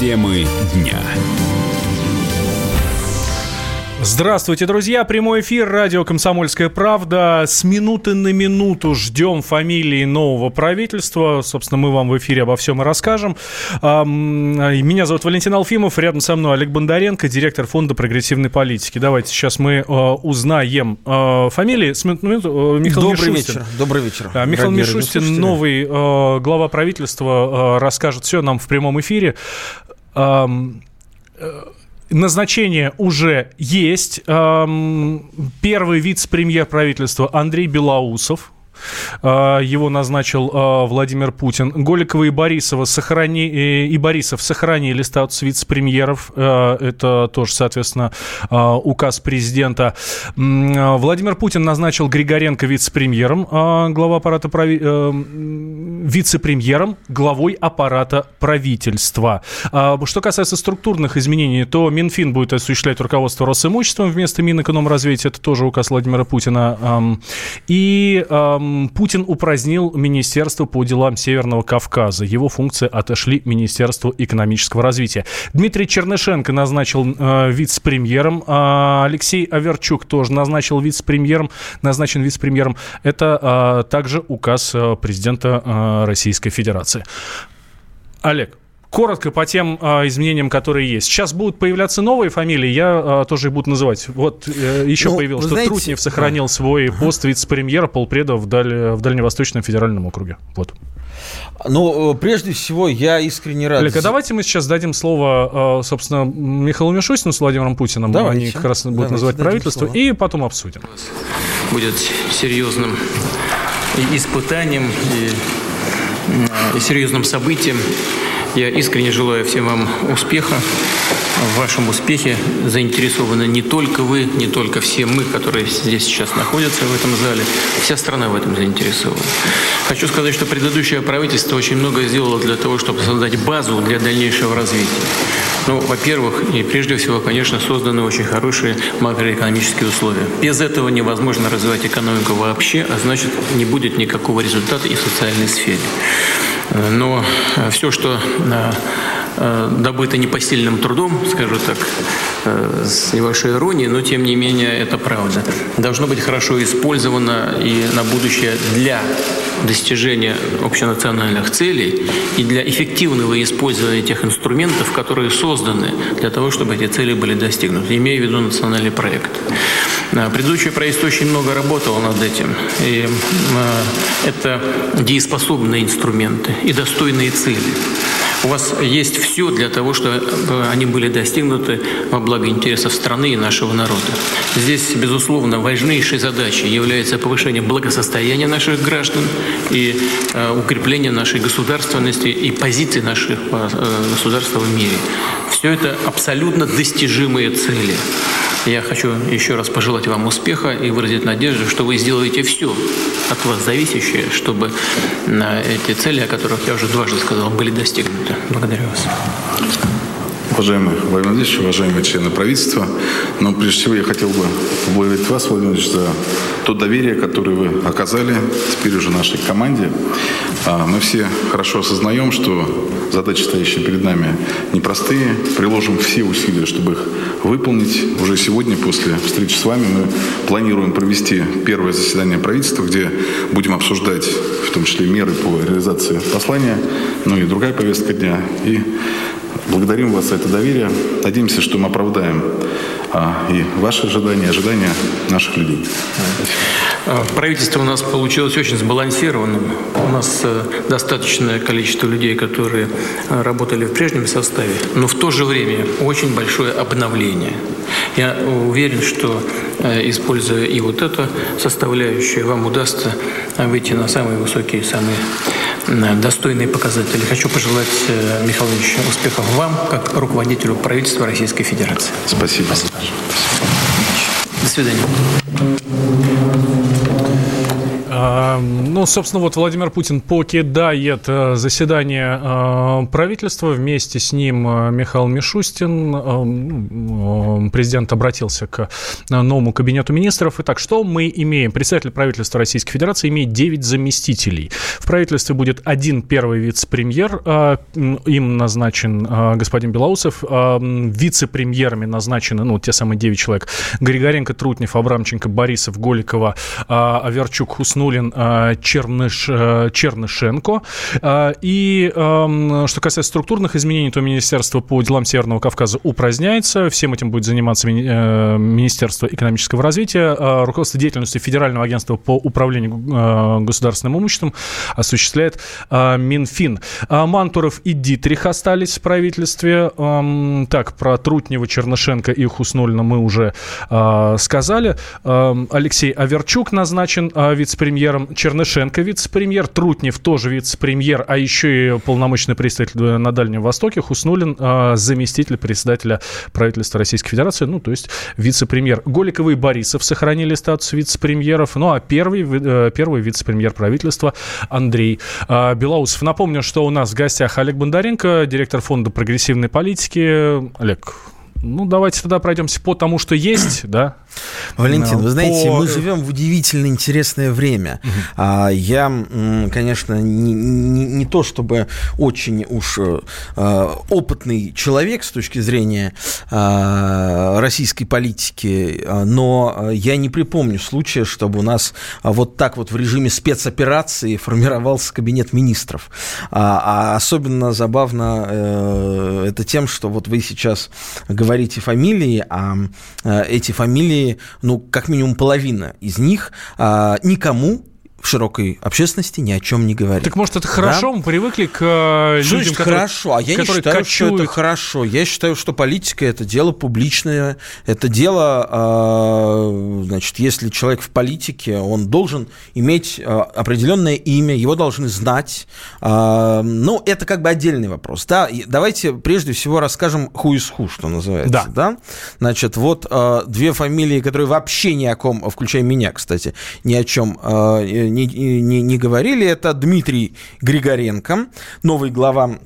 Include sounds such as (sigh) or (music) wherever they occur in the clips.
Темы дня. Здравствуйте, друзья! Прямой эфир радио «Комсомольская правда». С минуты на минуту ждем фамилии нового правительства. Собственно, мы вам в эфире обо всем и расскажем. Меня зовут Валентин Алфимов, рядом со мной Олег Бондаренко, директор фонда прогрессивной политики. Давайте сейчас мы э, узнаем э, фамилии. С минуты на минуту. Э, Михаил Добрый Мишустин. вечер. Добрый вечер. Михаил Мишустин, новый глава правительства, расскажет все нам в прямом эфире назначение уже есть. Первый вице-премьер правительства Андрей Белоусов его назначил а, Владимир Путин. Голикова и Борисова сохрани... и Борисов сохранили статус вице-премьеров. А, это тоже, соответственно, указ президента. Владимир Путин назначил Григоренко вице-премьером, глава аппарата прави... Э, вице-премьером, главой аппарата правительства. Что касается структурных изменений, то Минфин будет осуществлять руководство Росимуществом вместо Минэкономразвития. Это тоже указ Владимира Путина. И Путин упразднил Министерство по делам Северного Кавказа. Его функции отошли Министерству экономического развития. Дмитрий Чернышенко назначил э, вице-премьером. А Алексей Аверчук тоже назначил вице-премьером. Назначен вице-премьером. Это э, также указ э, президента э, Российской Федерации. Олег, коротко по тем э, изменениям, которые есть. Сейчас будут появляться новые фамилии, я э, тоже их буду называть. Вот э, еще ну, появилось, что знаете... Трутнев сохранил свой пост вице-премьера полпреда в, Даль... в Дальневосточном федеральном округе. Вот. Ну, э, прежде всего, я искренне рад. Олег, а давайте мы сейчас дадим слово, э, собственно, Михаилу Мишустину с Владимиром Путиным. Давайте. Они как раз будут давайте, называть правительство, слово. и потом обсудим. Будет серьезным испытанием и, и серьезным событием я искренне желаю всем вам успеха. В вашем успехе заинтересованы не только вы, не только все мы, которые здесь сейчас находятся в этом зале. Вся страна в этом заинтересована. Хочу сказать, что предыдущее правительство очень много сделало для того, чтобы создать базу для дальнейшего развития. Ну, во-первых, и прежде всего, конечно, созданы очень хорошие макроэкономические условия. Без этого невозможно развивать экономику вообще, а значит, не будет никакого результата и в социальной сфере. Но э, все, что э, добыто непосильным трудом, скажу так, с небольшой иронией, но тем не менее это правда, должно быть хорошо использовано и на будущее для достижения общенациональных целей и для эффективного использования тех инструментов, которые созданы для того, чтобы эти цели были достигнуты, имея в виду национальный проект. Предыдущее правительство очень много работало над этим. И это дееспособные инструменты и достойные цели. У вас есть все для того, чтобы они были достигнуты во благо интересов страны и нашего народа. Здесь, безусловно, важнейшей задачей является повышение благосостояния наших граждан и э, укрепление нашей государственности и позиции наших э, государства в мире. Все это абсолютно достижимые цели. Я хочу еще раз пожелать вам успеха и выразить надежду, что вы сделаете все от вас зависящее, чтобы эти цели, о которых я уже дважды сказал, были достигнуты. Благодарю вас. Уважаемый Владимир Владимирович, уважаемые члены правительства, но прежде всего я хотел бы поблагодарить вас, Владимир Владимирович, за то доверие, которое вы оказали теперь уже нашей команде. А, мы все хорошо осознаем, что задачи, стоящие перед нами, непростые. Приложим все усилия, чтобы их выполнить. Уже сегодня, после встречи с вами, мы планируем провести первое заседание правительства, где будем обсуждать в том числе меры по реализации послания, ну и другая повестка дня. И Благодарим вас за это доверие. Надеемся, что мы оправдаем а, и ваши ожидания, ожидания наших людей. А, правительство у нас получилось очень сбалансированным. У нас э, достаточное количество людей, которые э, работали в прежнем составе, но в то же время очень большое обновление. Я уверен, что э, используя и вот эту составляющую, вам удастся выйти на самые высокие, самые достойные показатели. Хочу пожелать, э, Михаил Ильич, успехов вам, как руководителю правительства Российской Федерации. Спасибо. Спасибо. До свидания. А, Ну, собственно, вот Владимир Путин покидает э, заседание э, правительства. Вместе с ним э, Михаил Мишустин. Ну, президент обратился к новому кабинету министров. Итак, что мы имеем? Председатель правительства Российской Федерации имеет 9 заместителей. В правительстве будет один первый вице-премьер. Им назначен господин Белоусов. Вице-премьерами назначены, ну, те самые 9 человек. Григоренко, Трутнев, Абрамченко, Борисов, Голикова, Аверчук, Хуснулин, Черныш, Чернышенко. И что касается структурных изменений, то Министерство по делам Северного Кавказа упраздняется. Всем этим будет заниматься э, Министерство экономического развития. Руководство деятельностью Федерального агентства по управлению государственным имуществом осуществляет Минфин. Мантуров и Дитрих остались в правительстве. Так, про Трутнева, Чернышенко и Хуснулина мы уже сказали. Алексей Аверчук назначен а, вице-премьером, Чернышенко вице-премьер, Трутнев тоже вице-премьер, а еще и полномочный представитель на Дальнем Востоке, Хуснулин а, заместитель председателя правительства Российской Федерации, ну, то есть вице-премьер. Голикова и Борисов сохранили статус вице-премьеров, ну, а первый, э, первый вице-премьер правительства Андрей а, Белоусов. Напомню, что у нас в гостях Олег Бондаренко, директор фонда прогрессивной политики. Олег, ну, давайте тогда пройдемся по тому, что есть, (clears throat) да. Валентин, вы знаете, по... мы живем в удивительно интересное время. Угу. Я, конечно, не, не, не то чтобы очень уж э, опытный человек с точки зрения э, российской политики, но я не припомню случая, чтобы у нас вот так вот в режиме спецоперации формировался кабинет министров. А, а особенно забавно э, это тем, что вот вы сейчас говорите говорите фамилии, а эти фамилии, ну, как минимум половина из них а, никому в широкой общественности ни о чем не говорит. Так может это хорошо? Да? Мы привыкли к э, что людям, которые, хорошо? А я не считаю, кочуют. что это хорошо. Я считаю, что политика это дело публичное, это дело, э, значит, если человек в политике, он должен иметь э, определенное имя, его должны знать. Э, ну, это как бы отдельный вопрос. Да, давайте прежде всего расскажем who is who, что называется. Да. да? Значит, вот э, две фамилии, которые вообще ни о ком, включая меня, кстати, ни о чем э, не, не, не говорили, это Дмитрий Григоренко, новый глава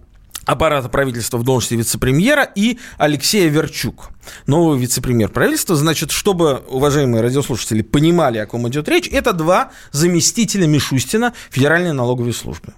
аппарата правительства в должности вице-премьера и Алексей Верчук, новый вице-премьер правительства. Значит, чтобы, уважаемые радиослушатели, понимали, о ком идет речь, это два заместителя Мишустина Федеральной налоговой службы.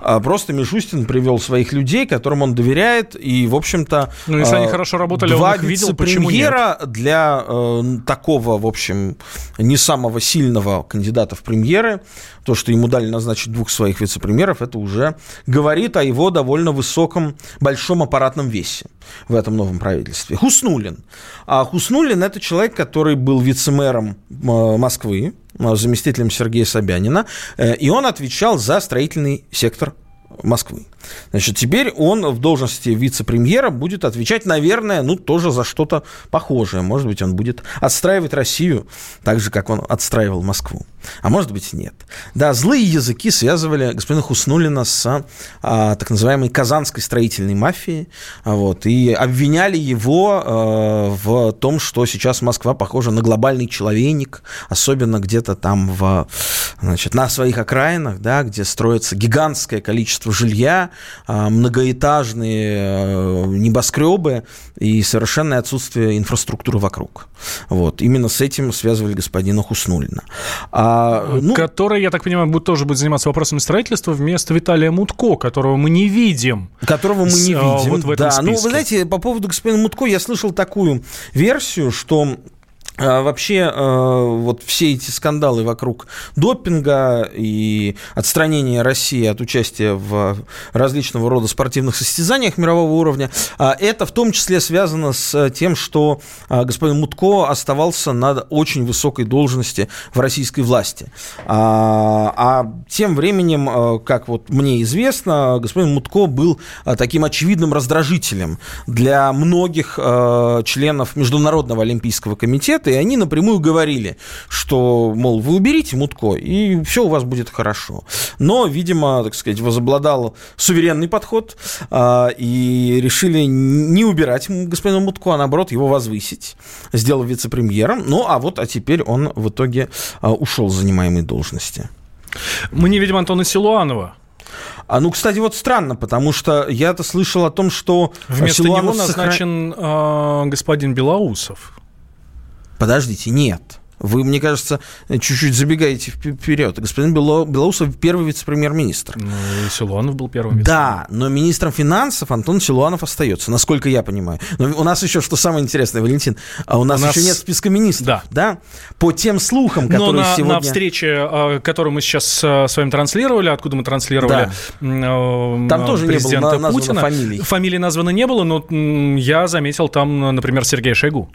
А просто Мишустин привел своих людей, которым он доверяет, и, в общем-то... Ну, если они а, хорошо работали, он их видел, почему нет? для э, такого, в общем, не самого сильного кандидата в премьеры, то, что ему дали назначить двух своих вице-премьеров, это уже говорит о его довольно высоком, большом аппаратном весе в этом новом правительстве. Хуснулин. А Хуснулин – это человек, который был вице-мэром э, Москвы, заместителем Сергея Собянина, э, и он отвечал за строительный сектор Москвы. Значит, теперь он в должности вице-премьера будет отвечать, наверное, ну, тоже за что-то похожее. Может быть, он будет отстраивать Россию так же, как он отстраивал Москву. А может быть, нет. Да, злые языки связывали господина Хуснулина с а, так называемой казанской строительной мафией. Вот, и обвиняли его а, в том, что сейчас Москва похожа на глобальный человейник, особенно где-то там в, значит, на своих окраинах, да, где строится гигантское количество жилья, а, многоэтажные э, небоскребы и совершенное отсутствие инфраструктуры вокруг. Вот. Именно с этим связывали господина Хуснулина. А, ну, который, я так понимаю, будет, тоже будет заниматься вопросами строительства вместо Виталия Мутко, которого мы не видим. Которого мы не а, видим, вот в этом да. Списке. Ну, вы знаете, по поводу господина Мутко я слышал такую версию, что а вообще, э, вот все эти скандалы вокруг допинга и отстранения России от участия в различного рода спортивных состязаниях мирового уровня, а это в том числе связано с тем, что а, господин Мутко оставался на очень высокой должности в российской власти. А тем временем, э, как вот мне известно, господин Мутко был э, таким очевидным раздражителем для многих членов Международного олимпийского комитета, и они напрямую говорили, что, мол, вы уберите Мутко, и все у вас будет хорошо. Но, видимо, так сказать, возобладал суверенный подход, а, и решили не убирать господина Мутко, а наоборот его возвысить, сделав вице-премьером. Ну, а вот, а теперь он в итоге а, ушел с занимаемой должности. Мы не видим Антона Силуанова. А ну, кстати, вот странно, потому что я-то слышал о том, что вместо Силуанов него назначен сохран... э, господин Белоусов. Подождите, нет. Вы, мне кажется, чуть-чуть забегаете вперед. Господин Белоусов первый вице-премьер-министр. Ну, и Силуанов был первым вице Да, но министром финансов Антон Силуанов остается, насколько я понимаю. Но у нас еще, что самое интересное, Валентин, а у нас, у нас... еще нет списка министров. Да. да? По тем слухам, которые но на, сегодня... на встрече, а, которую мы сейчас с вами транслировали, откуда мы транслировали да. там тоже не было названо Путина. фамилий. Фамилии названо не было, но я заметил там, например, Сергея Шойгу.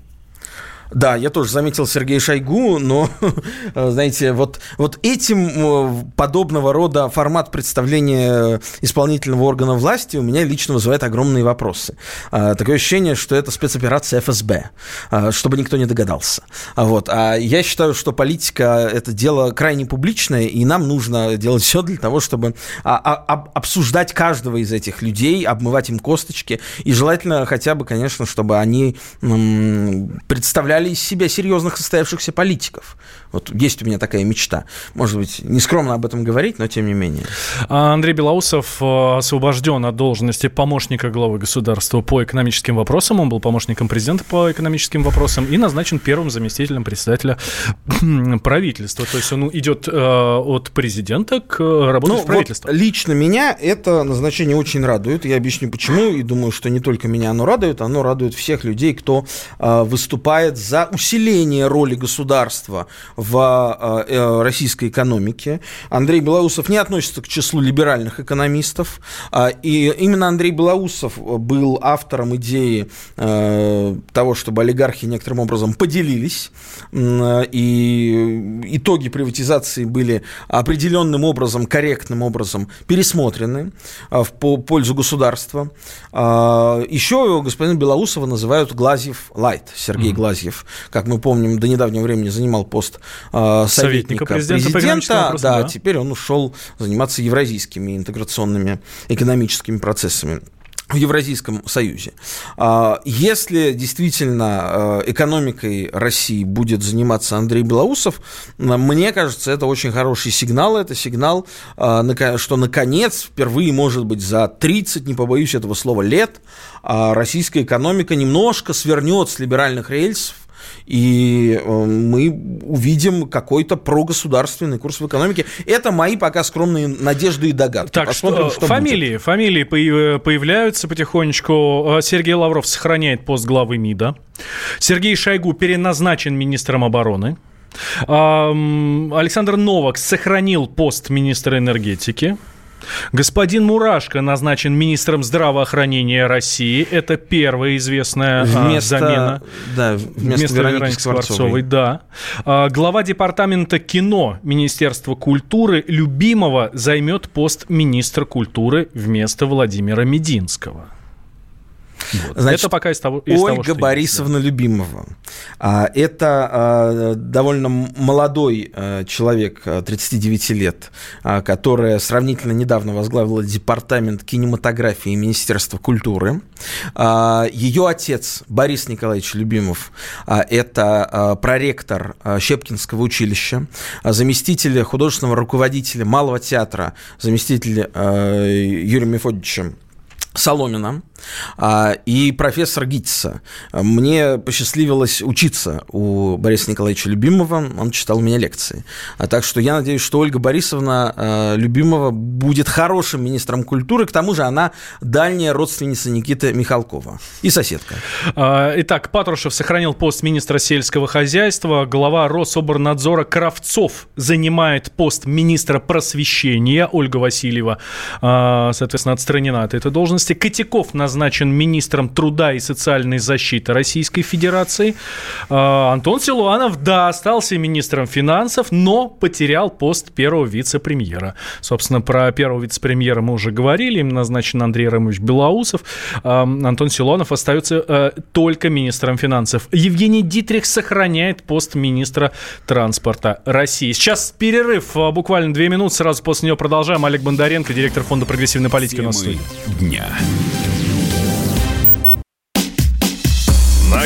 Да, я тоже заметил Сергея Шойгу, но, (laughs) знаете, вот, вот этим э, подобного рода формат представления исполнительного органа власти у меня лично вызывает огромные вопросы. А, такое ощущение, что это спецоперация ФСБ, а, чтобы никто не догадался. А вот. А я считаю, что политика – это дело крайне публичное, и нам нужно делать все для того, чтобы обсуждать каждого из этих людей, обмывать им косточки, и желательно хотя бы, конечно, чтобы они представляли представляли из себя серьезных состоявшихся политиков. Вот есть у меня такая мечта. Может быть, не скромно об этом говорить, но тем не менее. А Андрей Белоусов э, освобожден от должности помощника главы государства по экономическим вопросам. Он был помощником президента по экономическим вопросам и назначен первым заместителем председателя (clears throat) правительства. То есть он идет э, от президента к работе ну, в правительство. Вот лично меня это назначение очень радует. Я объясню почему. И думаю, что не только меня оно радует, оно радует всех людей, кто э, выступает за усиление роли государства в э, э, российской экономике. Андрей Белоусов не относится к числу либеральных экономистов. А, и именно Андрей Белоусов был автором идеи э, того, чтобы олигархи некоторым образом поделились. И итоги приватизации были определенным образом, корректным образом пересмотрены в пользу государства. А, еще господина Белоусова называют Глазьев Лайт, Сергей mm-hmm. Глазьев. Как мы помним, до недавнего времени занимал пост э, советника, советника президента. президента вопросам, да, да, теперь он ушел заниматься евразийскими интеграционными экономическими процессами в Евразийском Союзе. А, если действительно а, экономикой России будет заниматься Андрей Белоусов, мне кажется, это очень хороший сигнал. Это сигнал, что наконец, впервые, может быть, за 30, не побоюсь этого слова, лет, российская экономика немножко свернет с либеральных рельсов и э, мы увидим какой-то прогосударственный курс в экономике. Это мои пока скромные надежды и догадки. Так, Посмотрим, что, что фамилии, будет. фамилии появляются потихонечку. Э, Сергей Лавров сохраняет пост главы МИДа. Сергей Шойгу переназначен министром обороны. Александр Новак сохранил пост министра энергетики. Господин Мурашко назначен министром здравоохранения России. Это первая известная а, вместо, замена. Да, вместо, вместо Вероники, Вероники Скворцовой. Да. А, глава департамента кино Министерства культуры Любимого займет пост министра культуры вместо Владимира Мединского. Вот. Значит, это пока из того, из Ольга того, Борисовна есть, да. Любимова. А, это а, довольно молодой а, человек, 39 лет, которая сравнительно недавно возглавила департамент кинематографии Министерства культуры. Ее отец Борис Николаевич Любимов – это проректор Щепкинского училища, заместитель художественного руководителя Малого театра, заместитель Юрия Мефодича Соломина и профессор Гитца. Мне посчастливилось учиться у Бориса Николаевича Любимова, он читал у меня лекции. А так что я надеюсь, что Ольга Борисовна а, Любимова будет хорошим министром культуры, к тому же она дальняя родственница Никиты Михалкова и соседка. А, итак, Патрушев сохранил пост министра сельского хозяйства, глава Рособорнадзора Кравцов занимает пост министра просвещения, Ольга Васильева, соответственно, отстранена от этой должности. Котяков на назначен министром труда и социальной защиты Российской Федерации. А, Антон Силуанов, да, остался министром финансов, но потерял пост первого вице-премьера. Собственно, про первого вице-премьера мы уже говорили, им назначен Андрей Рамович Белоусов. А, Антон Силуанов остается э, только министром финансов. Евгений Дитрих сохраняет пост министра транспорта России. Сейчас перерыв, а, буквально две минуты, сразу после него продолжаем. Олег Бондаренко, директор фонда прогрессивной политики у нас дня.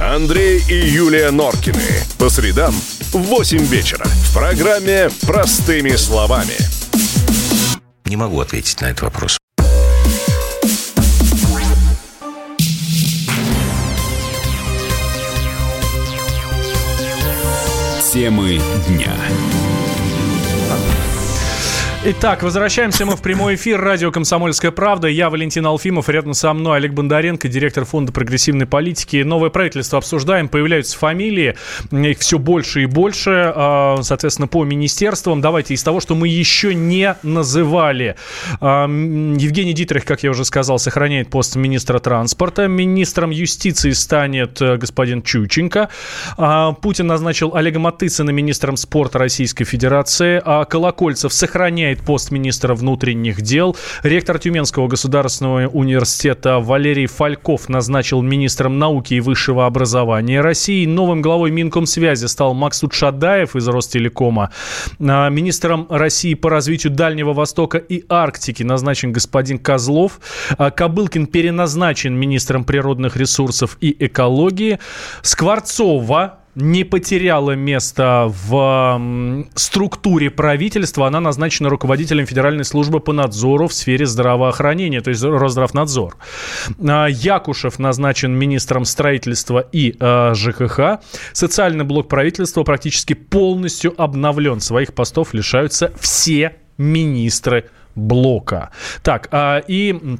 Андрей и Юлия Норкины. По средам в 8 вечера. В программе «Простыми словами». Не могу ответить на этот вопрос. Темы дня. Итак, возвращаемся мы в прямой эфир. Радио «Комсомольская правда». Я Валентин Алфимов. Рядом со мной Олег Бондаренко, директор Фонда прогрессивной политики. Новое правительство обсуждаем. Появляются фамилии. Их все больше и больше. а, Соответственно, по министерствам. Давайте из того, что мы еще не называли. А, Евгений Дитрих, как я уже сказал, сохраняет пост министра транспорта. Министром юстиции станет э, господин Чученко. А, Путин назначил Олега Матыцына министром спорта Российской Федерации. Колокольцев сохраняет пост министра внутренних дел. Ректор Тюменского государственного университета Валерий Фальков назначил министром науки и высшего образования России. Новым главой Минкомсвязи стал Максут Шадаев из Ростелекома. А, Министром России по развитию Дальнего Востока и Арктики назначен господин Козлов. А, Кобылкин переназначен министром природных ресурсов и экологии. Скворцова не потеряла место в структуре правительства. Она назначена руководителем Федеральной службы по надзору в сфере здравоохранения, то есть Росздравнадзор. А, Якушев назначен министром строительства и э, ЖКХ. Социальный блок правительства практически полностью обновлен. Своих постов лишаются все министры блока. Так, а, и...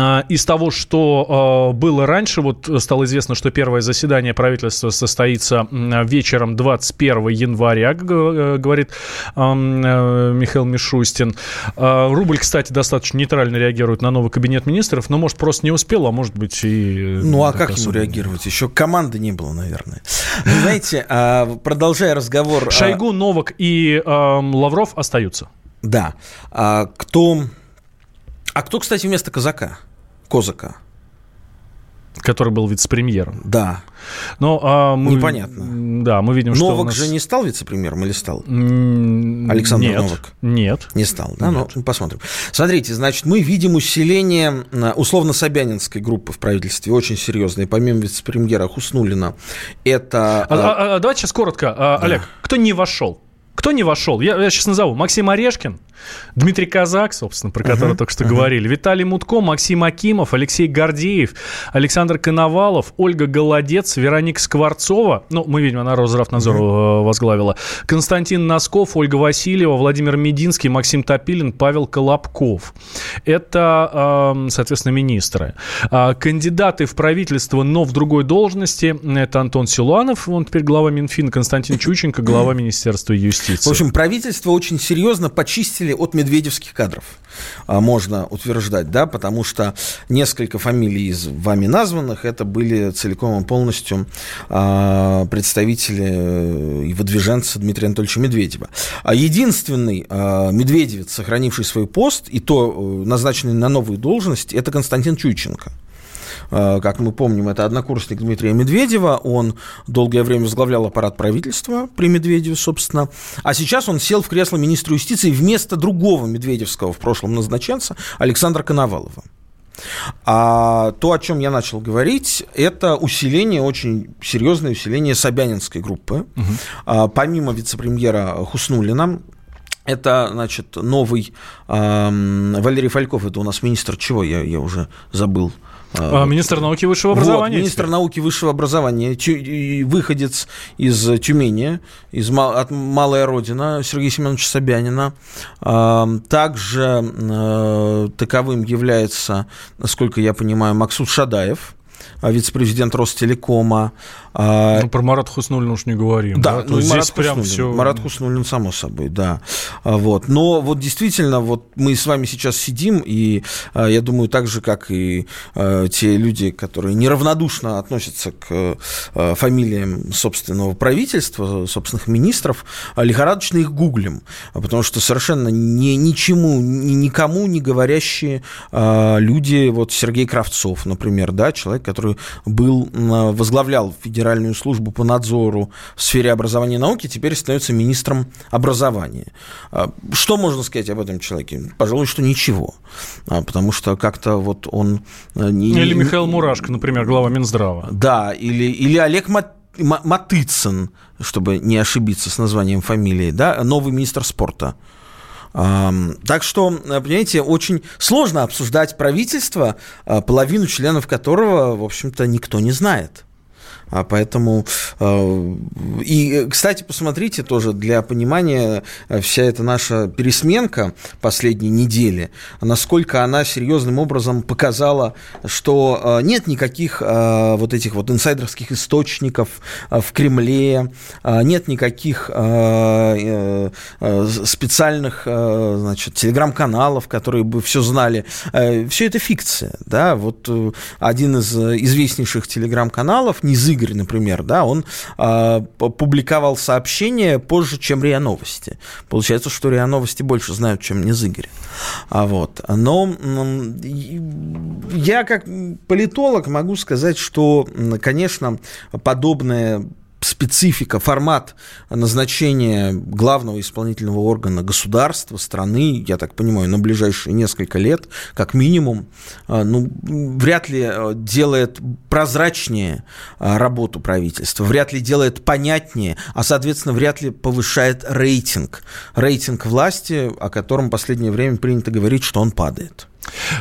а, Из того, что э, было раньше, вот стало известно, что первое заседание правительства состоится вечером 21 января, говорит э, Михаил Мишустин. Э, рубль, кстати, достаточно нейтрально реагирует на новый кабинет министров, но, может, просто не успел, а может быть и... Ну, а как ему реагировать? Еще команды не было, наверное. Вы (laughs) знаете, а, продолжая разговор... а, Шойгу, Новак и Лавров остаются. Да. А кто... А кто, кстати, вместо казака? Козака. который был вице-премьером. Да. Но, а, мы, Непонятно. Да, мы видим, что у Новак нас- же не стал вице-премьером или стал? Александр нет, Новак. Нет. Не стал, да? Ну, посмотрим. Смотрите, значит, мы видим усиление э, условно-собянинской группы в правительстве, очень серьезное. Помимо вице-премьера Хуснулина, это... А, э, а- а давайте сейчас коротко. А, Олег, кто не вошел? Кто не вошел? Я, я сейчас назову. Максим Орешкин, Дмитрий Казак, собственно, про которого только что говорили, Виталий Мутко, Максим Акимов, Алексей Гордеев, Александр Коновалов, Ольга Голодец, Вероника Скворцова, ну, мы видим, она Росздравнадзор э, возглавила, Константин Носков, Ольга Васильева, Владимир Мединский, Максим Топилин, Павел Колобков. Это, эм, соответственно, министры. А, Кандидаты в правительство, но в другой должности, это Антон Силуанов, он теперь глава Минфина, Константин Чученко, глава Министерства юстиции. В общем, правительство очень серьезно почистили от медведевских кадров, а, можно утверждать, да, потому что несколько фамилий из вами названных это были целиком и полностью а, представители э, и выдвиженцы Дмитрия Анатольевича Медведева. А единственный а, медведевец, сохранивший свой пост, и то э, назначенный на новую должность, это Константин Чуйченко. Э, Как мы помним, это однокурсник Дмитрия Медведева. Он долгое время возглавлял аппарат правительства при Медведеве, собственно. А сейчас он сел в кресло министра юстиции вместо другого медведевского в прошлом назначенца Александра Коновалова. А то, о чем я начал говорить, это усиление, очень серьезное усиление Собянинской группы. А, помимо вице-премьера Хуснулина, это, значит, новый эм, Валерий Фальков, это у нас министр чего, я, я уже забыл. А, Министр науки высшего Вот, образования. министр теперь. науки высшего образования, и выходец из Тюмени, из, ма- от Малая Родина Сергея Семеновича Собянина. Ам, Также э, таковым является, насколько я понимаю, Максут Шадаев, а, вице-президент Ростелекома. А... Ну, про Марат Хуснуллина уж не говорим. Да, да? Ну, здесь Марат прям Хуснуллин, все... Марат Хуснуллин, само собой, да. А, вот. Но вот действительно, вот мы с вами сейчас сидим, и а, я думаю, так же, как и а, те люди, которые неравнодушно относятся к фамилиям собственного правительства, собственных министров, лихорадочно их гуглим, потому что совершенно ни, ничему, ни, никому не говорящие люди, вот Сергей Кравцов, например, да, человек, который был, возглавлял Федеральную службу по надзору в сфере образования и науки, теперь становится министром образования. А, что можно сказать об этом человеке? Пожалуй, что ничего. А, потому что как-то вот он... Э, не, или Михаил Мурашко, например, глава Минздрава. Да, или, или Олег Мат... Матыцын, чтобы не ошибиться с названием фамилии, да, новый министр спорта. Так что, понимаете, очень сложно обсуждать правительство, а, половину членов которого, в общем-то, никто не знает. А поэтому... Э, и, кстати, посмотрите тоже для понимания э, вся эта наша пересменка последней недели, насколько она серьезным образом показала, что э, нет никаких вот этих вот инсайдерских источников в Кремле, нет никаких специальных, значит, телеграм-каналов, которые бы все знали. Все это фикция, да, вот один из известнейших телеграм-каналов, Низыгр, Игорь, например, да, он э, публиковал сообщение позже, чем РИА Новости. Получается, что РИА Новости больше знают, чем Низыгорь. А вот. Но я как политолог могу сказать, что, конечно, подобное специфика, формат назначения главного исполнительного органа государства, страны, я так понимаю, на ближайшие несколько лет, как минимум, а, ну, вряд ли а, делает прозрачнее а, работу правительства, вряд ли делает понятнее, а, соответственно, вряд ли повышает рейтинг. Рейтинг власти, о котором в последнее время принято говорить, что он падает.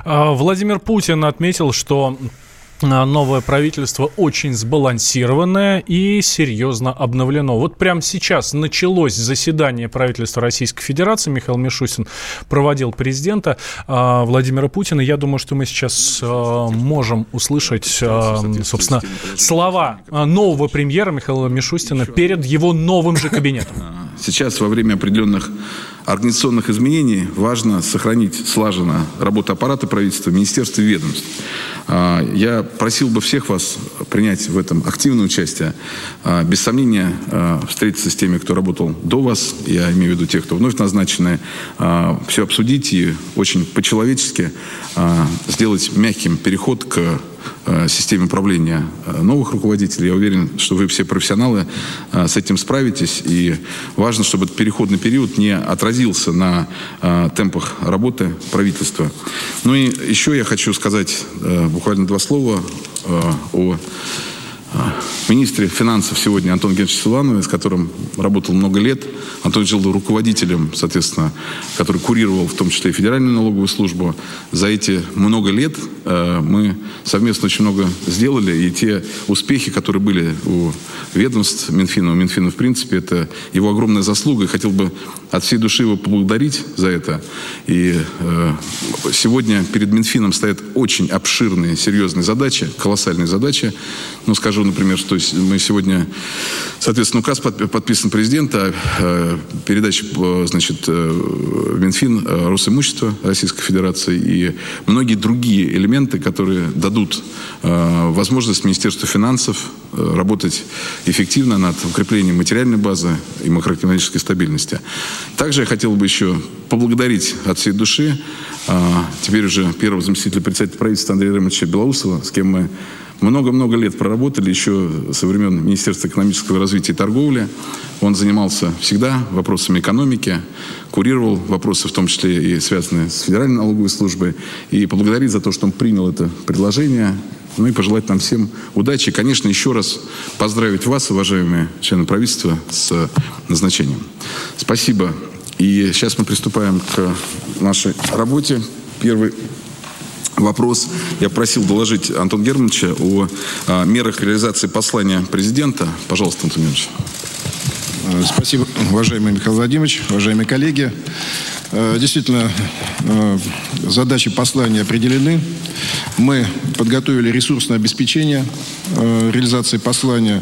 Владимир Путин отметил, что а, новое правительство очень сбалансированное и серьезно обновлено. Вот прямо сейчас началось заседание правительства Российской Федерации. Михаил Мишустин проводил президента э, Владимира Путина. Я думаю, что мы сейчас э, можем услышать, собственно, слова нового премьера Михаила Мишустина перед его новым же кабинетом. Сейчас во время определенных организационных изменений важно сохранить слаженно работу аппарата правительства, министерства и ведомств. А, я просил бы всех вас принять в этом активное участие. А, без сомнения, а, встретиться с теми, кто работал до вас, я имею в виду тех, кто вновь назначены, все обсудить и очень по-человечески сделать мягким переход к системе управления э, новых руководителей. Я уверен, что вы все профессионалы э, с этим справитесь. И важно, чтобы этот переходный период не отразился на темпах работы правительства. Ну и еще я хочу сказать буквально два слова о министре финансов сегодня Антон Геннадьевич Силанове, с которым работал много лет. Антон жил руководителем, соответственно, который курировал в том числе и Федеральную налоговую службу. За эти много лет э, мы совместно очень много сделали, и те успехи, которые были у ведомств Минфина, у Минфина в принципе, это его огромная заслуга, и хотел бы от всей души его поблагодарить за это. И э, сегодня перед Минфином стоят очень обширные, серьезные задачи, колоссальные задачи. Ну, скажу, например, что мы сегодня, соответственно, указ подписан президента о передаче, значит, э, в Минфин э, Росимущества Российской Федерации и многие другие элементы, которые дадут э, возможность Министерству финансов работать эффективно над укреплением материальной базы и макроэкономической стабильности. Также я хотел бы еще поблагодарить от всей души теперь уже первого заместителя председателя правительства Андрея Ремовича Белоусова, с кем мы много-много лет проработали, еще со времен Министерства экономического развития и торговли. Он занимался всегда вопросами экономики, курировал вопросы, в том числе и связанные с Федеральной налоговой службой. И поблагодарить за то, что он принял это предложение. Ну и пожелать нам всем удачи. И, конечно, еще раз поздравить вас, уважаемые члены правительства, с назначением. Спасибо. И сейчас мы приступаем к нашей работе. Первый вопрос. Я просил доложить Антон Германовича о, о мерах реализации послания президента. Пожалуйста, Антон Германович. Спасибо, уважаемый Михаил Владимирович, уважаемые коллеги. э, действительно э, задачи послания определены. Мы подготовили ресурсное обеспечение э, реализации послания.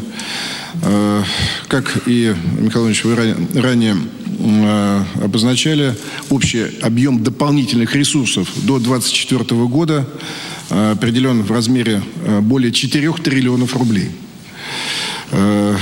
Как и, Михаил Иванович, вы ранее обозначали, общий объем дополнительных ресурсов до 2024 года определен в размере более 4 триллионов рублей. Э,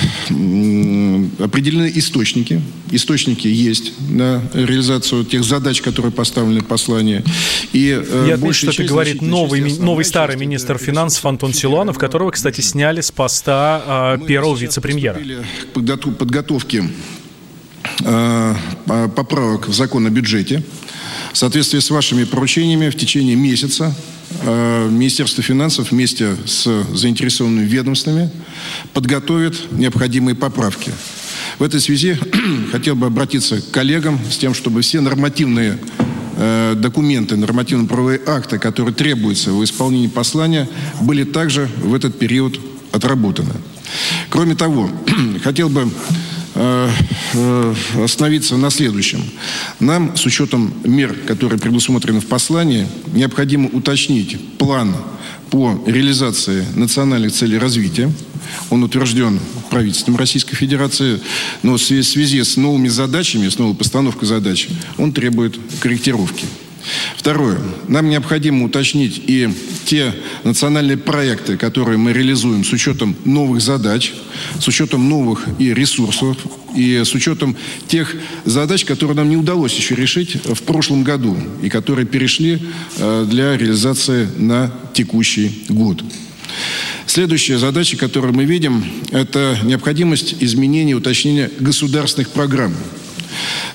определены источники. Источники есть на реализацию тех задач, которые поставлены в послании. И, э, Я отмечу, что это говорит новый, новый старый министр финансов Антон Силуанов, которого, кстати, сняли с поста э, первого вице-премьера. К подготовке э, поправок в закон о бюджете. В соответствии с вашими поручениями в течение месяца Э, Министерство финансов вместе с заинтересованными ведомствами подготовит необходимые поправки. В этой связи (clears throat) хотел бы обратиться к коллегам с тем, чтобы все нормативные э, документы, нормативно-правовые акты, которые требуются в исполнении послания, были также в этот период отработаны. Кроме того, (clears throat) хотел бы Э, э, остановиться на следующем. Нам, с учетом мер, которые предусмотрены в послании, необходимо уточнить план по реализации национальных целей развития. Он утвержден правительством Российской Федерации, но в связи с новыми задачами, с новой постановкой задач, он требует корректировки. Второе. Нам необходимо уточнить и те национальные проекты, которые мы реализуем с учетом новых задач, с учетом новых и ресурсов, и с учетом тех задач, которые нам не удалось еще решить в прошлом году и которые перешли э, для реализации на текущий год. Следующая задача, которую мы видим, это необходимость изменения и уточнения государственных программ.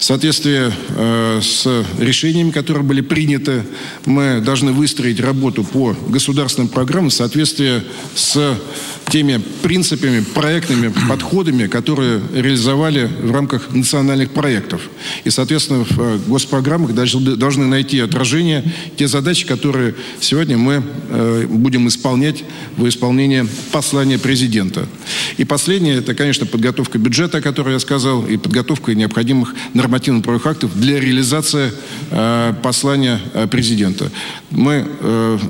В соответствии э, с решениями, которые были приняты, мы должны выстроить работу по государственным программам в соответствии с теми принципами, проектными (clears throat) подходами, которые реализовали в рамках национальных проектов. И, соответственно, в э, госпрограммах должны найти отражение те задачи, которые сегодня мы э, будем исполнять в исполнении послания президента. И последнее, это, конечно, подготовка бюджета, о которой я сказал, и подготовка необходимых нормативно-правовых актов для реализации э, послания президента. Мы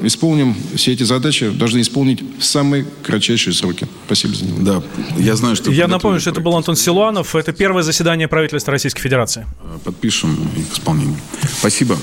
исполним все эти задачи, должны исполнить в самые кратчайшие сроки. Спасибо за него. Да, я знаю, что... Я напомню, что это был Антон Силуанов. Это первое заседание правительства Российской Федерации. Подпишем и к исполнению. Спасибо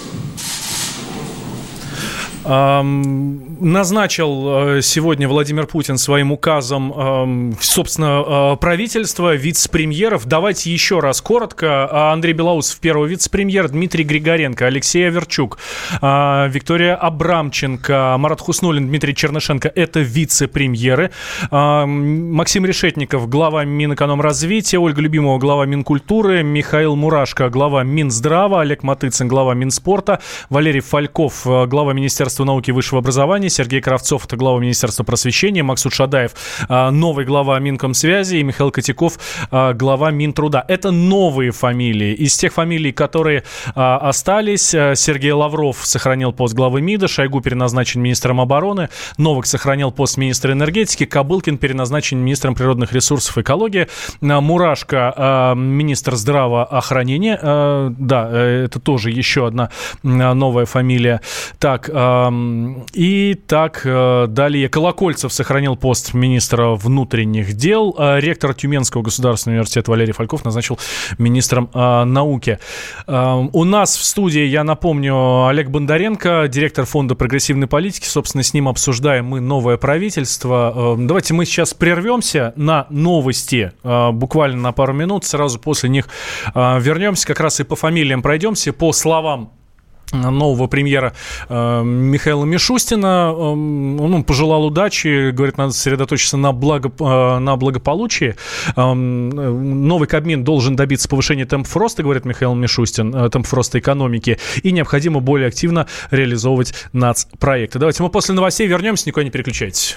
назначил э, сегодня Владимир Путин своим указом, собственно, э, правительство, вице-премьеров. Давайте еще раз коротко. Андрей Белоусов, первый вице-премьер, Дмитрий Григоренко, Алексей Аверчук, э, Виктория Абрамченко, Марат Хуснулин, Дмитрий Чернышенко – это вице-премьеры. Максим Решетников, глава Минэкономразвития, Ольга Любимова, глава Минкультуры, Михаил Мурашко, глава Минздрава, Олег Матыцын, глава Минспорта, Валерий Фальков, глава Министерства Министерства науки и высшего образования, Сергей Кравцов, это глава Министерства просвещения, Максут Шадаев, а, новый глава Минкомсвязи и Михаил Котяков, а, глава Минтруда. Это новые фамилии. Из тех фамилий, которые а, остались, Сергей Лавров сохранил пост главы МИДа, Шойгу переназначен министром обороны, Новак сохранил пост министра энергетики, Кабылкин переназначен министром природных ресурсов и экологии, Мурашко министр здравоохранения, да, э, это тоже еще одна новая фамилия. Так, и так э, далее. Колокольцев сохранил пост министра внутренних дел. А ректор Тюменского государственного университета Валерий Фальков назначил министром э, науки. У нас в студии, я напомню, Олег Бондаренко, директор фонда прогрессивной политики. Собственно, с ним обсуждаем мы новое правительство. Давайте мы сейчас прервемся на новости, э, буквально на пару минут. Сразу после них вернемся. Как раз и по фамилиям пройдемся. По словам нового премьера э, Михаила Мишустина. Э, он пожелал удачи, говорит, надо сосредоточиться на, благо, э, на благополучии. Э, новый Кабмин должен добиться повышения темпов роста, говорит Михаил Мишустин, э, темпов роста экономики, и необходимо более активно реализовывать нацпроекты. Давайте мы после новостей вернемся, никуда не переключайтесь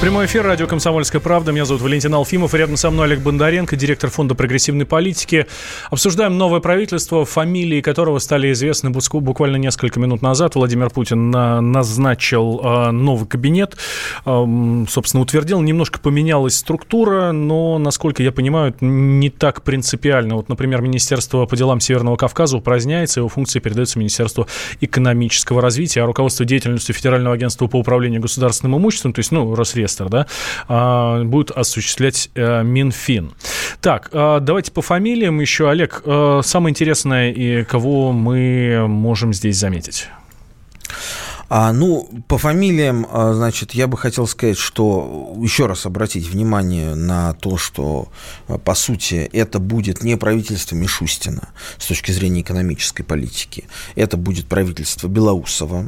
Прямой эфир, радио «Комсомольская правда». Меня зовут Валентин Алфимов. Рядом со мной Олег Бондаренко, директор Фонда прогрессивной политики. Обсуждаем новое правительство, фамилии которого стали известны буквально несколько минут назад. Владимир Путин на- назначил э, новый кабинет, собственно, утвердил. Немножко поменялась структура, но, насколько я понимаю, не так принципиально. Вот, например, Министерство по делам Северного Кавказа упраздняется, его функции передаются Министерству экономического развития, а руководство деятельностью Федерального агентства по управлению государственным имуществом, то есть, ну, Росреестр, да, а, будет осуществлять э, Минфин. Так, а, давайте по фамилиям еще. Олег, э, самое интересное, и кого мы можем здесь заметить? А, ну, по фамилиям, а, значит, я бы хотел сказать, что еще раз обратить внимание на то, что, а, по сути, это будет не правительство Мишустина с точки зрения экономической политики, это будет правительство Белоусова,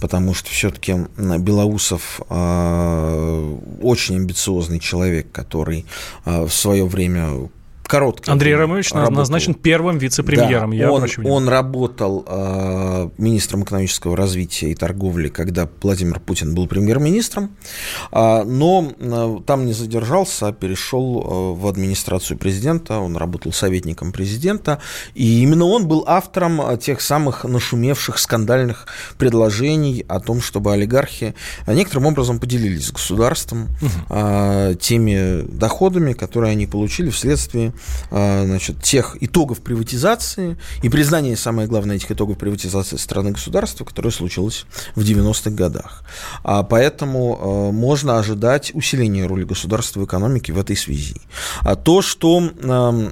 потому что все-таки Белоусов а, очень амбициозный человек, который а, в свое время короткое Андрей Ромович работал. назначен первым вице-премьером. Да, я он, он работал э, министром экономического развития и торговли, когда Владимир Путин был премьер-министром, А, но э, там не задержался, а перешел э, в администрацию президента, он работал советником президента, и именно он был автором э, тех самых нашумевших скандальных предложений о том, чтобы олигархи э, некоторым образом поделились с государством э, теми доходами, которые они получили вследствие э, значит, тех итогов приватизации и признания, самое главное, этих итогов приватизации страны государства, которое случилось в 90-х годах. А поэтому э, можно ожидать усиления роли государства в экономике в этой связи. А то, что эм, э,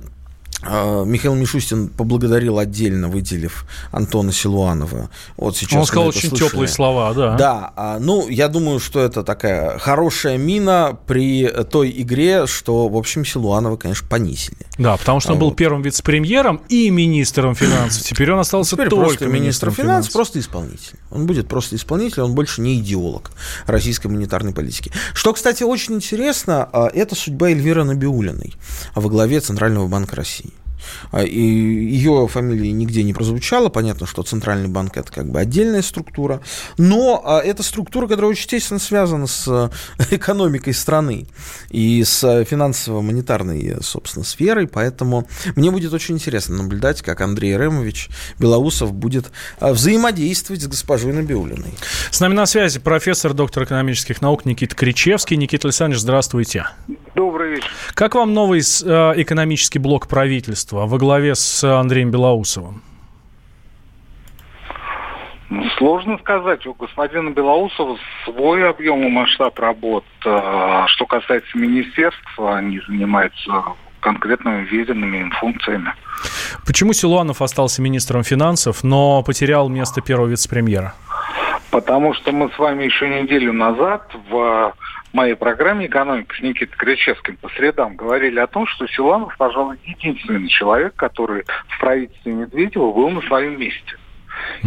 Михаил Мишустин поблагодарил отдельно, выделив Антона Силуанова. Вот сейчас Он сказал очень слышали. теплые слова, да. Да, а, ну, я думаю, что это такая хорошая мина при той игре, что, в общем, Силуанова, конечно, понизили. Да, потому что он А был вот. первым вице-премьером и министром финансов. Теперь он остался Теперь только просто министр министром финансов, финансов. просто исполнитель. Он будет просто исполнитель, он больше не идеолог российской монетарной политики. Что, кстати, очень интересно, а, это судьба Эльвиры Набиулиной во главе Центрального банка России. А, И ее фамилия нигде не прозвучала. Понятно, что Центральный банк это как бы отдельная структура. Но а, это структура, которая очень естественно связана с э, (laughs) экономикой страны и с э, финансово-монетарной, собственно, сферой. Поэтому мне будет очень интересно наблюдать, как Андрей Ремович Белоусов будет э, взаимодействовать с госпожой Набиулиной. С нами на связи профессор, доктор экономических наук Никита Кричевский. Никита Александрович, здравствуйте. Добрый вечер. Как вам новый э, экономический блок правительства во главе с Андреем Белоусовым? Ну, Сложно сказать. У господина Белоусова свой объем и масштаб работ. А, Что касается министерства, они занимаются конкретными веренными им функциями. Почему Силуанов остался министром финансов, но потерял место первого вице-премьера? Потому что мы с вами еще неделю назад в моей программе «Экономика» с Никитой Кричевским по средам говорили о том, что Силанов, пожалуй, единственный человек, который в правительстве Медведева был на своем месте.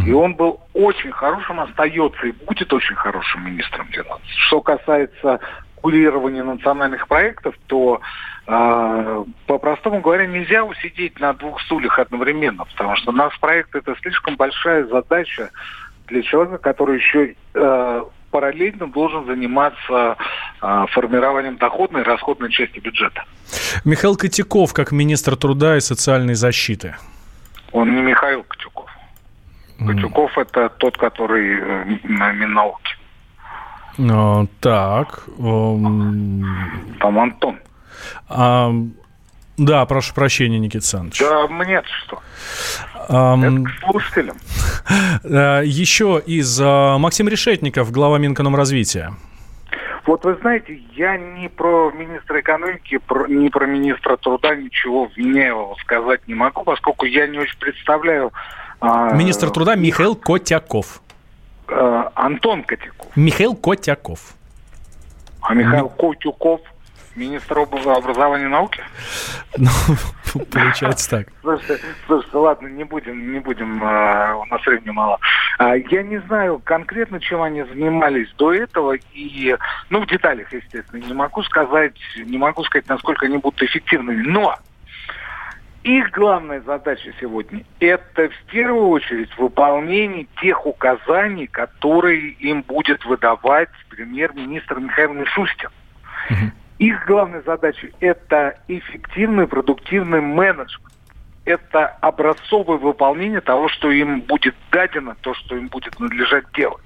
И он был очень хорошим, остается и будет очень хорошим министром финансов. Что касается курирования национальных проектов, то, э, по-простому говоря, нельзя усидеть на двух стульях одновременно, потому что наш проект это слишком большая задача для человека, который еще э, параллельно должен заниматься э, формированием доходной и расходной части бюджета. Михаил Котяков как министр труда и социальной защиты. Он не Михаил Котюков. Котюков это тот, который э, на Миннауке. А, так. Там Антон. а, да, прошу прощения, Никита Александрович. Да мне что? Это к слушателям. (laughs) э, Еще из э, Максим Решетников, глава Минэкономразвития. Вот вы знаете, я не про министра экономики, про- не про министра труда ничего вменяемого сказать не могу, поскольку я не очень представляю... а, Министр труда Михаил Котяков. э, Антон Котяков, Михаил Котяков. а Михаил Котюков, министр об- образования и науки? (laughs) Ну, (laughs) получается так. Слушайте, слушайте, ладно, не будем, не будем, э, у нас времени мало. А, я не знаю конкретно, чем они занимались до этого, и, ну, в деталях, естественно, не могу сказать, не могу сказать, насколько они будут эффективными, но их главная задача сегодня – это в первую очередь выполнение тех указаний, которые им будет выдавать премьер-министр Михаил Мишустин. Их главная задача – это эффективный, продуктивный менеджмент. Это образцовое выполнение того, что им будет дадено, то, что им будет надлежать делать.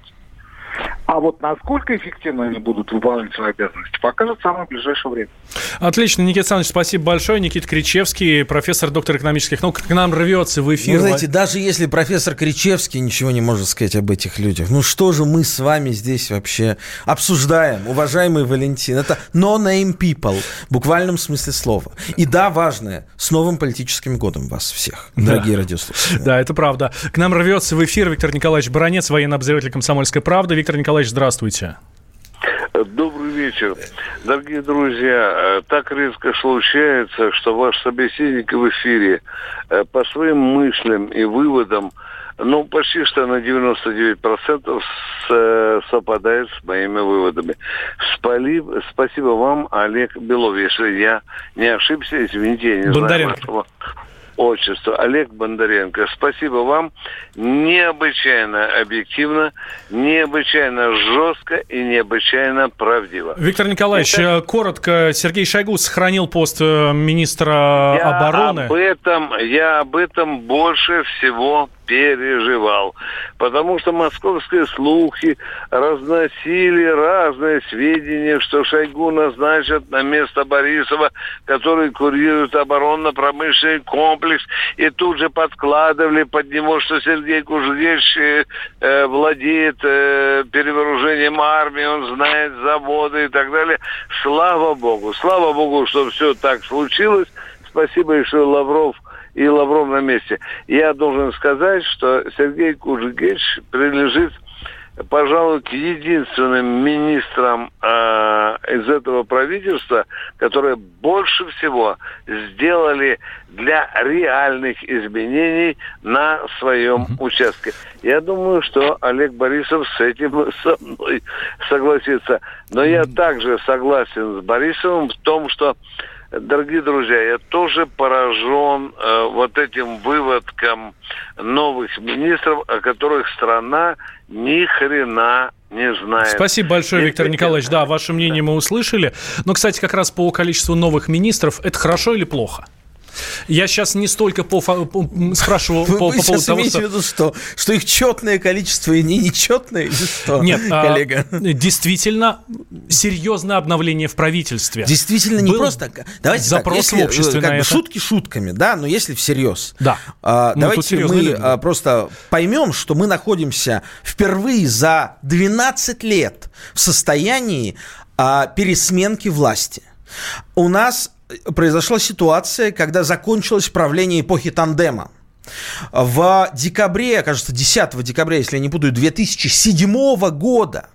А вот насколько эффективно они будут выполнять свои обязанности, покажет самое ближайшее время. Отлично, Никита Александрович, спасибо большое. Никита Кричевский, профессор, доктор экономических наук, к нам рвется в эфир. Вы знаете, даже если профессор Кричевский ничего не может сказать об этих людях, ну что же мы с вами здесь вообще обсуждаем, уважаемый Валентин? Это no-name people, в буквальном смысле слова. И да, важное, с новым политическим годом вас всех, дорогие Да. радиослушатели. Да, это правда. К нам рвется в эфир Виктор Николаевич Баранец, военный обозреватель «Комсомольской правды». Виктор Николаевич, здравствуйте. Добрый вечер. Дорогие друзья, э, так резко случается, что ваш собеседник в эфире э, по своим мыслям и выводам, ну, почти что на 99% с- э, совпадает с моими выводами. Спали- Спасибо вам, Олег Белов. Если я не ошибся, извините, я не знаю Бондаренко. вашего отчества. Олег Бондаренко. Спасибо вам. Необычайно объективно, необычайно жестко и необычайно правдиво. Виктор Николаевич, э, коротко, Сергей Шойгу сохранил пост э, министра Я обороны. об этом, я об этом больше всего переживал. Потому что московские слухи разносили разные сведения, что Шойгу назначат на место Борисова, который курирует оборонно-промышленный комплекс, и тут же подкладывали под него, что Сергей Кужевич э, э, владеет э, перевооружением армии, он знает заводы и так далее. Слава Богу, слава Богу, что все так случилось. Спасибо еще Лавров и Лавров на месте. Я должен сказать, что Сергей Кужегевич принадлежит, пожалуй, к единственным министрам э, из этого правительства, которые больше всего сделали для реальных изменений на своем участке. Я думаю, что Олег Борисов с этим (laughs) со мной согласится. Но я также согласен с Борисовым в том, что Дорогие друзья, я тоже поражен э, вот этим выводком новых министров, о которых страна ни хрена не знает. Спасибо большое, Виктор Николаевич. Да, ваше мнение мы услышали. Но, кстати, как раз по количеству новых министров, это хорошо или плохо? Я сейчас не столько по, по- м, спрашиваю Вы, по, вы по поводу того, что... в виду, что, что их четное количество и не нечетное, или что, Нет, а, коллега? действительно серьезное обновление в правительстве. Действительно, не Был просто... Давайте запрос так, если, в обществе как бы шутки шутками, да, но если всерьез. Да. А, Ну, давайте мы люди, а, просто поймем, что мы находимся впервые за 12 лет в состоянии а, пересменки власти. У нас произошла ситуация, когда закончилось правление эпохи тандема. В декабре, кажется, 10 декабря, если я не путаю, 2007 года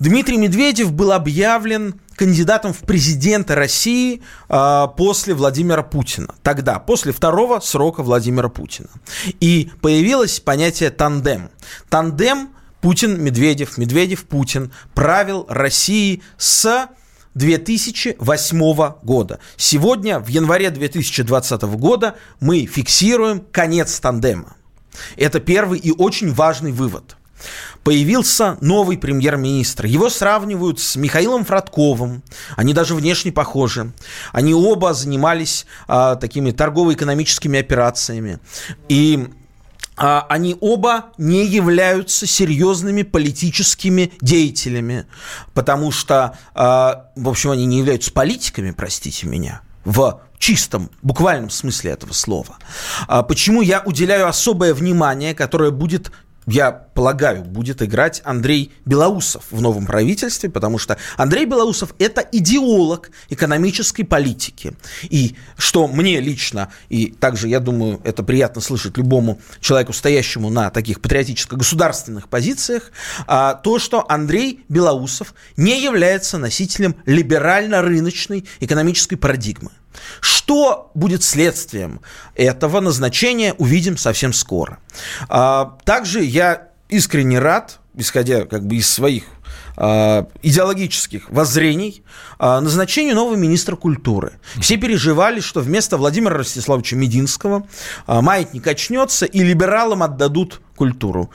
Дмитрий Медведев был объявлен кандидатом в президенты России э, после Владимира Путина. Тогда, после второго срока Владимира Путина. И появилось понятие тандем. Тандем Путин-Медведев, Медведев-Путин правил Россией с 2008 года. Сегодня, в январе 2020 года, мы фиксируем конец тандема. Это первый и очень важный вывод. Появился новый премьер-министр. Его сравнивают с Михаилом Фродковым. Они даже внешне похожи. Они оба занимались а, такими торгово-экономическими операциями. И они оба не являются серьезными политическими деятелями, потому что, а, в общем, они не являются политиками, простите меня, в чистом, буквальном смысле этого слова. А почему я уделяю особое внимание, которое будет я полагаю, будет играть Андрей Белоусов в новом правительстве, потому что Андрей Белоусов – это идеолог экономической политики. И что мне лично, и также, я думаю, это приятно слышать любому человеку, стоящему на таких патриотическо-государственных позициях, а, то, что Андрей Белоусов не является носителем либерально-рыночной экономической парадигмы. Что будет следствием этого назначения, увидим совсем скоро. А, также я искренне рад, исходя как бы из своих а, идеологических воззрений а, назначению нового министра культуры. Все переживали, что вместо Владимира Ростиславовича Мединского маятник очнется и либералам отдадут культуру.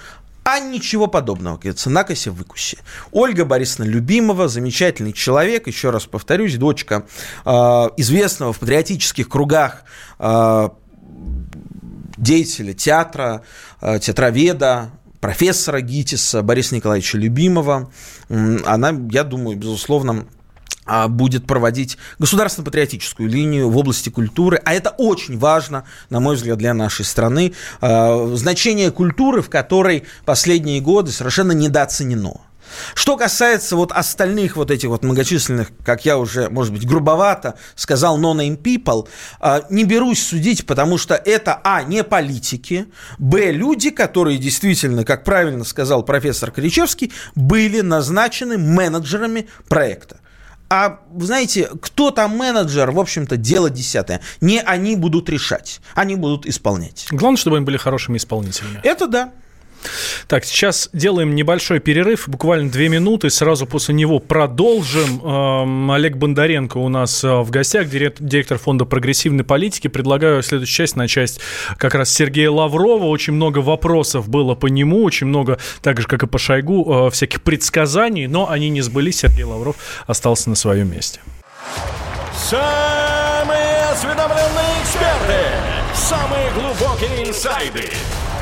А ничего подобного, говорится, на косе выкусе. Ольга Борисовна Любимова, замечательный человек, еще раз повторюсь, дочка э, известного в патриотических кругах э, деятеля театра, э, театроведа, профессора ГИТИСа Бориса Николаевича Любимова. Она, я думаю, безусловно, будет проводить государственно-патриотическую линию в области культуры, а это очень важно, на мой взгляд, для нашей страны. А, значение культуры, в которой последние годы совершенно недооценено. Что касается вот остальных вот этих вот многочисленных, как я уже, может быть, грубовато сказал, no-name people, а, не берусь судить, потому что это, а, не политики, б, люди, которые действительно, как правильно сказал профессор Кричевский, были назначены менеджерами проекта. А, знаете, кто там менеджер, в общем-то, дело десятое. Не они будут решать, они будут исполнять. Главное, чтобы они были хорошими исполнителями. Это да. Так, сейчас делаем небольшой перерыв, буквально две минуты, сразу после него продолжим. Эм, Олег Бондаренко у нас э, в гостях, директор фонда прогрессивной политики. Предлагаю следующую часть начать как раз Сергея Лаврова. Очень много вопросов было по нему, очень много, так же, как и по Шойгу, э, всяких предсказаний, но они не сбылись. Сергей Лавров остался на своем месте. Самые осведомленные эксперты, самые глубокие инсайды –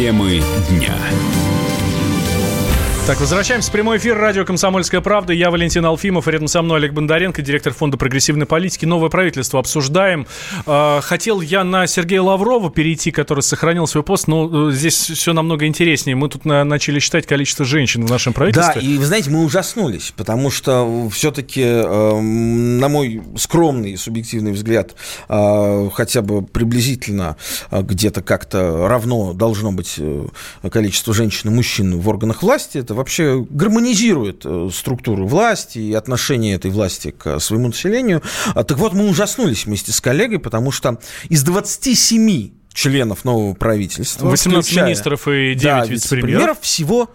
Темы дня. Так, возвращаемся в прямой эфир радио «Комсомольская правда». Я Валентин Алфимов, рядом со мной Олег Бондаренко, директор фонда прогрессивной политики. Новое правительство обсуждаем. А, хотел я на Сергея Лаврова перейти, который сохранил свой пост, но э, здесь все намного интереснее. Мы тут начали считать количество женщин в нашем правительстве. Да, и вы знаете, мы ужаснулись, потому что все-таки, эм, на мой скромный субъективный взгляд, э, хотя бы приблизительно э, где-то как-то равно должно быть количество женщин и мужчин в органах власти. Это вообще гармонизирует э, структуру власти и отношение этой власти к своему населению. А, так вот, мы ужаснулись вместе с коллегой, потому что из 27 членов нового правительства, 18 министров и 9 да, вице-премьеров, всего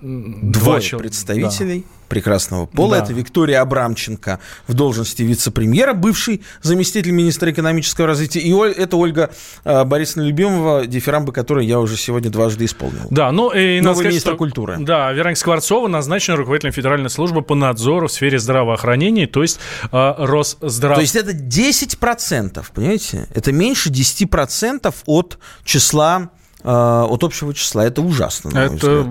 двое представителей. Да прекрасного пола. Да. Это Виктория Абрамченко в должности вице-премьера, бывший заместитель министра экономического развития. И это Ольга э, Борисовна Любимова, дифирамбы которой я уже сегодня дважды исполнил. Да, ну и Новый сказать, министр что, культуры. Да, Вероника Скворцова назначена руководителем Федеральной службы по надзору в сфере здравоохранения, то есть э, Росздрав... То есть это 10%, понимаете? Это меньше 10% от числа от общего числа. Это ужасно, Это,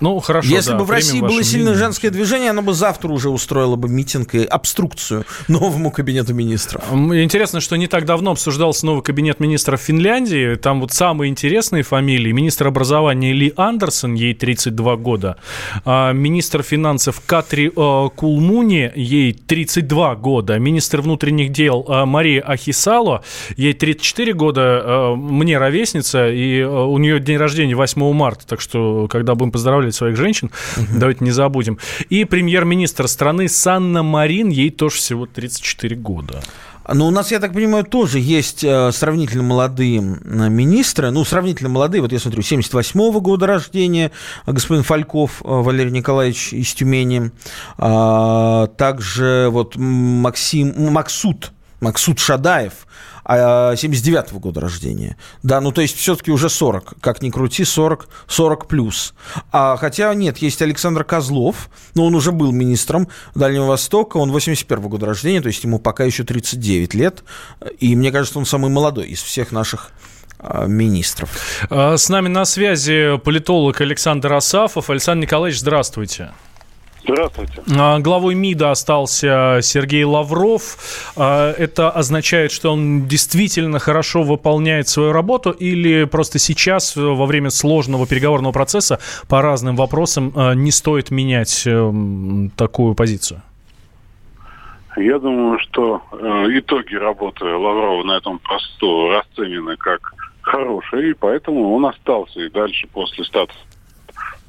ну, хорошо, Если да, бы в России было сильное женское движение, оно бы завтра уже устроило бы митинг и обструкцию новому кабинету министров. Интересно, что не так давно обсуждался новый кабинет министров Финляндии. Там вот самые интересные фамилии. Министр образования Ли Андерсон, ей 32 года. А министр финансов Катри э, Кулмуни, ей 32 года. Министр внутренних дел Мария Ахисало, ей 34 года. Мне ровесница поздороваться, и э, у нее день рождения 8 марта, так что, когда будем поздравлять своих женщин, давайте не забудем. И премьер-министр страны Санна Марин, ей тоже всего 34 года. Но у нас, я так понимаю, тоже есть э, сравнительно молодые э, министры. Ну, сравнительно молодые, вот я смотрю, 78-го года рождения господин Фальков э, Валерий Николаевич из Тюмени. А, также вот Максим, Максут, Максут Шадаев, 79-го года рождения. Да, ну то есть все-таки уже 40, как ни крути, 40, 40 плюс. А, хотя нет, есть Александр Козлов, но он уже был министром Дальнего Востока, он 81-го года рождения, то есть ему пока еще 39 лет, и мне кажется, он самый молодой из всех наших а, министров. А, с нами на связи политолог Александр Асафов. Александр Николаевич, здравствуйте. Здравствуйте. А, главой МИДа остался Сергей Лавров. А, это означает, что он действительно хорошо выполняет свою работу или просто сейчас, во время сложного переговорного процесса, по разным вопросам а, не стоит менять эм, такую позицию? Я думаю, что э, итоги работы Лаврова на этом посту расценены как хорошие, и поэтому он остался и дальше после статуса Э,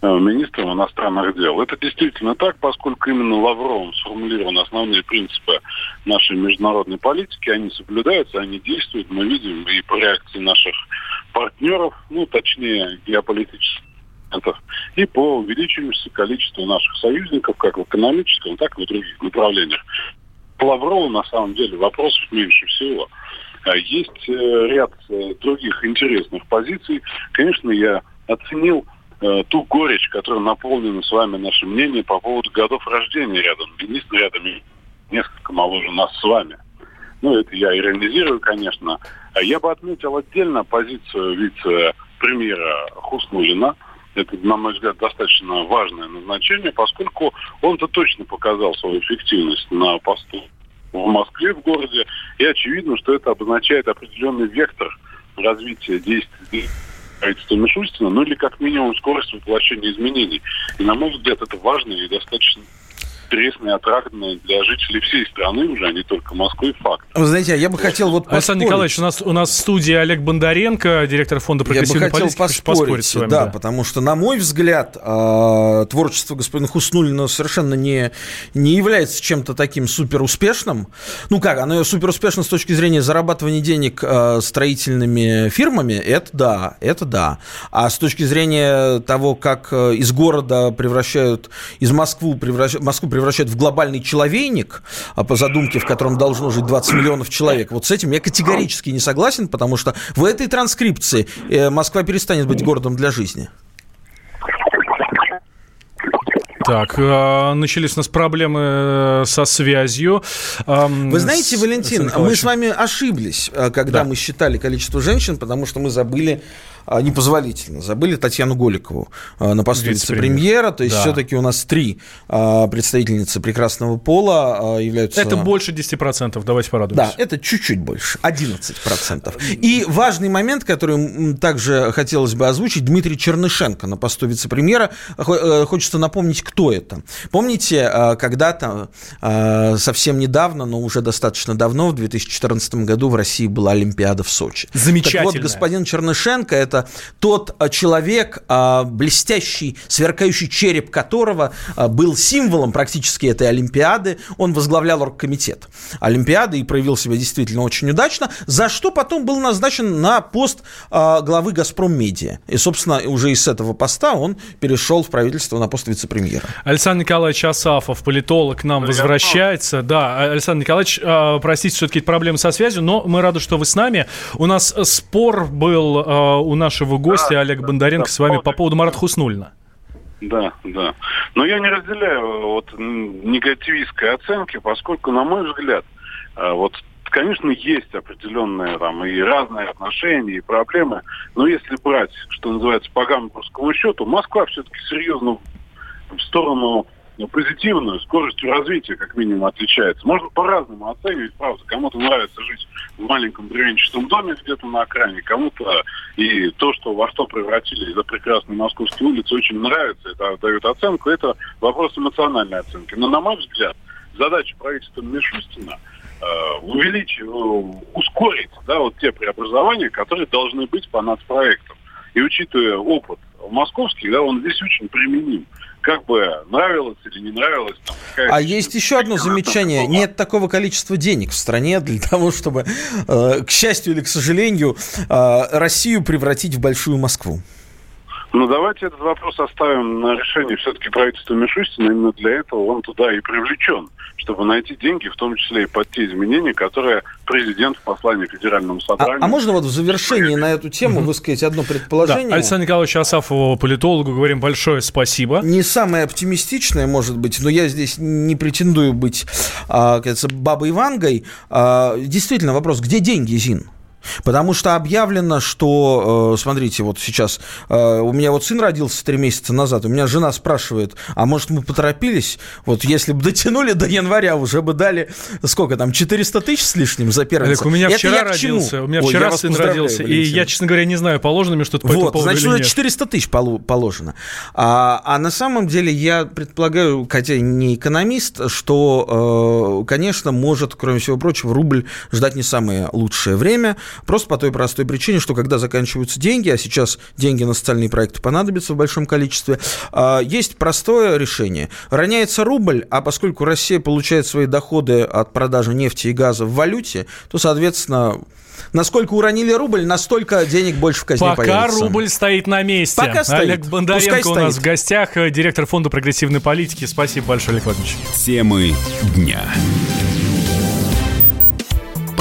министром иностранных дел. Это действительно так, поскольку именно Лавровым сформулированы основные принципы нашей международной политики, они соблюдаются, они действуют, мы видим и по реакции наших партнеров, ну, точнее, геополитических и по увеличивающемуся количеству наших союзников, как в экономическом, так и в других направлениях. По Лаврову, на самом деле, вопросов меньше всего. А есть э, ряд э, других интересных позиций. Конечно, я оценил э, ту горечь, которая наполнена с вами наше мнение по поводу годов рождения рядом. Министр рядом несколько моложе нас с вами. Ну, это я иронизирую, конечно. А я бы отметил отдельно позицию вице-премьера Хуснулина. Это, на мой взгляд, достаточно важное назначение, поскольку он-то точно показал свою эффективность на посту в Москве, в городе. И очевидно, что это обозначает определенный вектор развития действий правительства Мишустина, ну или как минимум скорость воплощения изменений. И, на мой взгляд, это важно и достаточно интересный, аттрактный для жителей всей страны уже, а не только Москвы, факт. Вы знаете, а я бы хотел вот поспорить. Александр Николаевич, у нас, у нас в студии Олег Бондаренко, директор фонда прогрессивной Я бы хотел политики. поспорить, поспорить с вами, да, да, потому что, на мой взгляд, а, творчество господина Хуснулина совершенно не, не является чем-то таким суперуспешным. Ну как, оно суперуспешно с точки зрения зарабатывания денег а, строительными фирмами, это да, это да. А с точки зрения того, как из города превращают, из Москвы превращают, Москву превращают превращают в глобальный человейник, а по задумке, в котором должно жить 20 миллионов человек. Вот с этим я категорически не согласен, потому что в этой транскрипции э, Москва перестанет быть городом для жизни. Так, э, начались у нас проблемы э, со связью. Вы знаете, Валентин, мы с вами ошиблись, когда да. мы считали количество женщин, потому что мы забыли непозволительно. Забыли Татьяну Голикову а, на посту вице-премьера. То есть да. все-таки у нас три а, представительницы прекрасного пола являются... Это больше 10%, давайте порадуемся. Да, это чуть-чуть больше, 11%. И важный момент, который также хотелось бы озвучить, Дмитрий Чернышенко на посту вице-премьера. Э, хочется напомнить, кто это. Помните, когда-то, совсем недавно, но уже достаточно давно, в 2014 году в России была Олимпиада в Сочи. Замечательно. Так вот, господин Чернышенко – это это тот а, человек, а, блестящий, сверкающий череп которого а, был символом практически этой Олимпиады. Он возглавлял оргкомитет Олимпиады и проявил себя действительно очень удачно, за что потом был назначен на пост главы «Газпром Медиа». И, собственно, уже из этого поста он перешел в правительство на пост вице-премьера. Александр Николаевич Асафов, политолог, к нам возвращается. Да, Александр Николаевич, простите, все-таки проблемы со связью, но мы рады, что вы с нами. У нас спор был у нашего гостя да, Олега Бондаренко да, с вами по поводу Марата Хуснульна. Да, да. Но я не разделяю вот негативистской оценки, поскольку, на мой взгляд, э, вот конечно, есть определенные там и разные отношения, и проблемы, но если брать, что называется, по гамбургскому счету, Москва все-таки серьезно в сторону ну, позитивную скоростью развития, как минимум, отличается. Можно по-разному оценивать, правда. Кому-то нравится жить в маленьком бревенчатом доме где-то на окраине, кому-то и то, что во что превратили за прекрасные московские улицы, очень нравится, это дает оценку. Это вопрос эмоциональной оценки. Но, на мой взгляд, задача правительства Мишустина э, увеличить, э, ускорить да, вот те преобразования, которые должны быть по нацпроектам. И учитывая опыт московский, да, он здесь очень применим. Как бы нравилось или не нравилось. Там, а есть еще одно замечание. Нет такого количества денег в стране для (laughs) того, чтобы, э, к счастью или к сожалению, э, Россию превратить в большую Москву. Ну, давайте этот вопрос оставим на решение все-таки правительства Мишустина. Именно для этого он туда и привлечен, чтобы найти деньги, в том числе и под те изменения, которые президент в послании Федеральному собранию... А, а можно вот в завершении на эту тему высказать одно предположение? Да. Александру Николаевичу Асафову, политологу, говорим большое спасибо. Не самое оптимистичное, может быть, но я здесь не претендую быть, а, кажется, бабой Вангой. А, действительно, вопрос, где деньги, Зин? Потому что объявлено, что, э, смотрите, вот сейчас э, у меня вот сын родился три месяца назад, у меня жена спрашивает, а может мы поторопились? Вот если бы дотянули до января, уже бы дали, сколько там, 400 тысяч с лишним за первенца? Так у меня Это вчера родился, у меня Ой, вчера сын родился, Валентин. и я, честно говоря, не знаю, положено мне что-то по вот, этому значит, уже 400 тысяч положено. А, а на самом деле я предполагаю, хотя не экономист, что, э, конечно, может, кроме всего прочего, рубль ждать не самое лучшее время – Просто по той простой причине, что когда заканчиваются деньги, а сейчас деньги на социальные проекты понадобятся в большом количестве, а, есть простое решение. Роняется рубль, а поскольку Россия получает свои доходы от продажи нефти и газа в валюте, то, соответственно, Насколько уронили рубль, настолько денег больше в казне Пока появится. рубль стоит на месте. Пока стоит. Олег Бондаренко у нас в гостях, э, директор фонда прогрессивной политики. Спасибо большое, Олег Владимирович. Темы дня